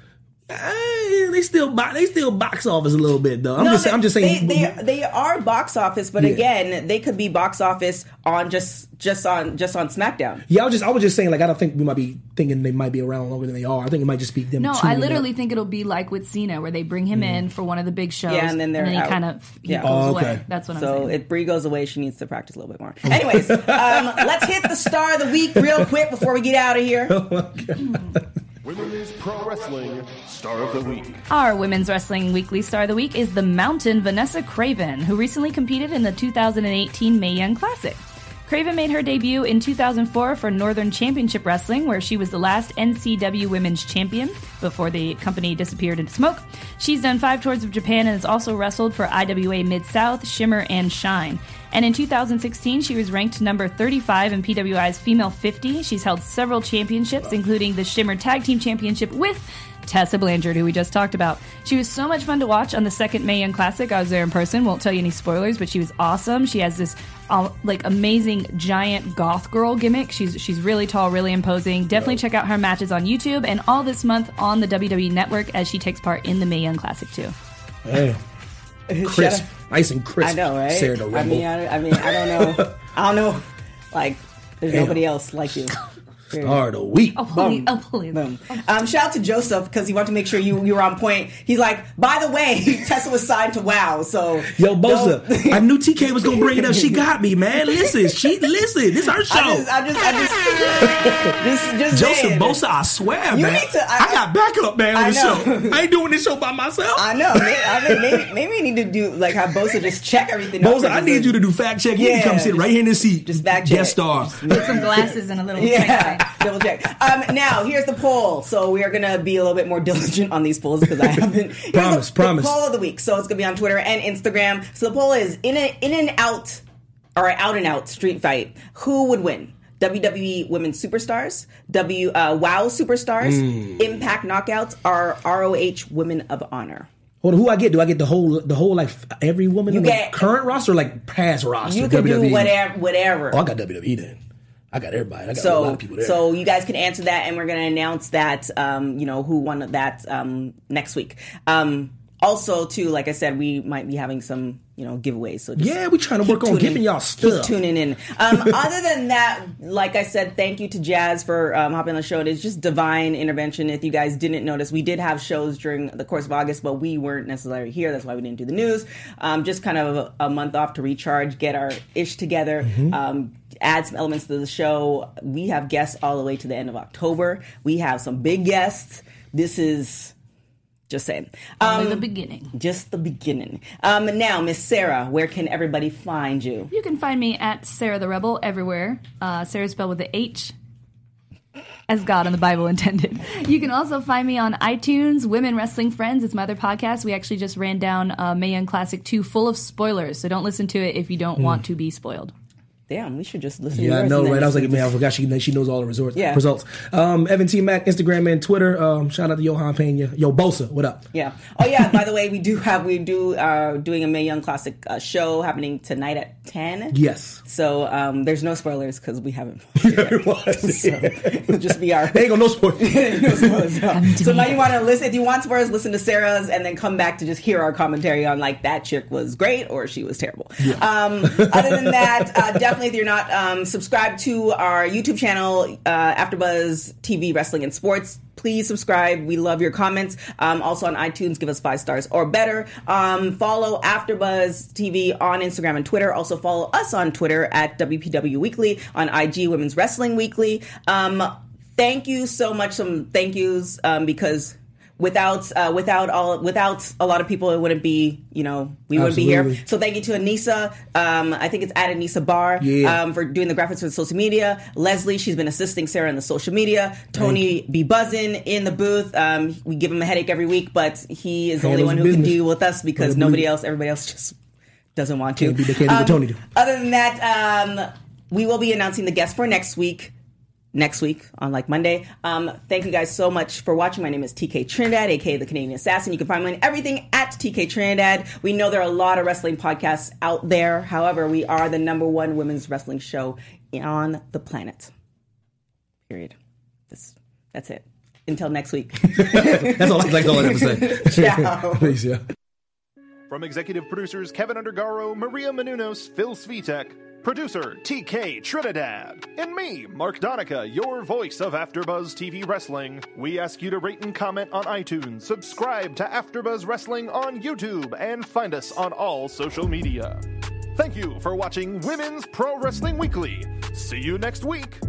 Eh, they still bo- they still box office a little bit though. I'm No, just they, I'm just saying they, they they are box office, but Yeah. again, they could be box office on just just on just on SmackDown. yeah, I was just I was just saying like I don't think we might be thinking they might be around longer than they are. I think it might just be them. No, I literally up. think it'll be like with Cena, where they bring him in for one of the big shows, Yeah, and then they're he out. kind of he Yeah. goes Oh, away. That's what I'm saying. So if Brie goes away, she needs to practice a little bit more. Anyways, um, let's hit the star of the week real quick before we get out of here. Women's Pro Wrestling Star of the Week. Our Women's Wrestling Weekly Star of the Week is the Mountain Vanessa Kraven, who recently competed in the 2018 Mae Young Classic. Kraven made her debut in 2004 for Northern Championship Wrestling, where she was the last NCW Women's Champion before the company disappeared into smoke. She's done five tours of Japan and has also wrestled for IWA Mid South, Shimmer, and Shine. And in 2016, she was ranked number 35 in PWI's Female 50. She's held several championships, including the Shimmer Tag Team Championship with Tessa Blanchard, who we just talked about. She was so much fun to watch on the second Mae Young Classic. I was there in person. Won't tell you any spoilers, but she was awesome. She has this uh, like amazing giant goth girl gimmick. She's she's really tall, really imposing. Definitely check out her matches on YouTube and all this month on the WWE Network as she takes part in the Mae Young Classic too. Damn. crisp, nice and crisp. I know, right? Sarah I mean, I, I mean, I don't know. I don't know. Like, there's Damn. nobody else like you. Star of the week. Oh please! Oh please! Boom. Um, shout out to Joseph because he wanted to make sure you you were on point. He's like, by the way, Tessa was signed to WoW, so Yo, Bosa, I knew TK was gonna bring it up. She got me, man. Listen, she listen. This her show. I just, I just, I just, just, just Joseph saying. Bosa, I swear, You man. need to- I, I- got backup, man, on I the show. I ain't doing this show by myself. I know. Maybe, I mean, maybe, maybe we need to do like have Bosa just check everything. Bosa, I need you to do fact check. You Yeah, can come sit right here in this seat. just fact check. Guest star. With some glasses and a little Yeah, double check. Um, now here's the poll. So we are gonna be a little bit more diligent on these polls because I haven't. Promise, the, promise. The poll of the week. So it's gonna be on Twitter and Instagram. So the poll is in a, in and out, or out and out street fight. Who would win? WWE Women's Superstars, W uh, WoW Superstars, Hmm. Impact Knockouts, or ROH Women of Honor. Hold on, who I get? Do I get the whole, the whole like every woman You in the get- current roster, or like past roster? You can WWE? do whatever, whatever. Oh, I got WWE then. I got everybody. I got a so lot of people there. so you guys can answer that and we're going to announce that um, you know who won that um, next week um, also too like i said we might be having some you know giveaways. So just yeah, we're trying to keep work on tuning- giving y'all keep stuff. tuning in. Um, other than that like i said thank you to jazz for um, hopping on the show. It is just divine intervention. If you guys didn't notice we did have shows during the course of august but we weren't necessarily here. That's why we didn't do the news. Um, just kind of a, a month off to recharge get our ish together Mm-hmm. um, add some elements to the show. We have guests all the way to the end of october. We have some big guests. This is just saying um, the beginning. just the beginning. Um, now, Miss Sarah, where can everybody find you? You can find me at Sarah the Rebel everywhere. Uh, Sarah spelled with the H, as God in the Bible intended. You can also find me on iTunes. Women Wrestling Friends. It's my other podcast. We actually just ran down uh, Mae Young Classic 2 full of spoilers, so don't listen to it if you don't want to be spoiled. Damn, we should just listen. Yeah, to I know, right? I was just- like, man, I forgot she she knows all the resorts, Yeah. results. Um, Evan T Mac, Instagram and Twitter. Um, shout out to Johan Pena. Yo, Bosa, what up? Yeah. Oh yeah. By the way, we do have we do uh, doing a Mae Young Classic uh, show happening tonight at ten. Yes. So um, there's no spoilers because we haven't. It'll just be our. They ain't gonna no spoil. No spoilers, no. So now you want to listen. If you want spoilers, listen to Sarah's, and then come back to just hear our commentary on like that chick was great or she was terrible. Um, other than that, uh, definitely if you're not um, subscribed to our YouTube channel, uh, AfterBuzz TV Wrestling and Sports. Please subscribe. We love your comments. Um, also on iTunes, give us five stars or better. Um, follow AfterBuzz TV on Instagram and Twitter. Also follow us on Twitter at WPW Weekly, on IG Women's Wrestling Weekly. Um, thank you so much. Some thank yous um, because without uh, without all without a lot of people, it wouldn't be you know we wouldn't be here. So thank you to Anissa. Um, I think it's at Anissa Bar Yeah. um, for doing the graphics for the social media. Leslie, she's been assisting Sarah in the social media. Tony be buzzing in the booth. Um, we give him a headache every week, but he is the only one who can business. deal with us because nobody else, everybody else just doesn't want to. Be- can't do what Um. Other than that, um, we will be announcing the guests for next week. Next week on like Monday. Um, thank you guys so much for watching. My name is TK Trinidad, aka the Canadian Assassin. You can find me on everything at TK Trinidad. We know there are a lot of wrestling podcasts out there. However, we are the number one women's wrestling show on the planet. Period. This, that's it. Until next week. That's all. That's all I have to say. Ciao. Peace, yeah. From executive producers Kevin Undergaro, Maria Menounos, Phil Svitek, producer TK Trinidad, and me, Mark Donica, your voice of AfterBuzz TV Wrestling, we ask you to rate and comment on iTunes, subscribe to AfterBuzz Wrestling on YouTube, and find us on all social media. Thank you for watching Women's Pro Wrestling Weekly. See you next week.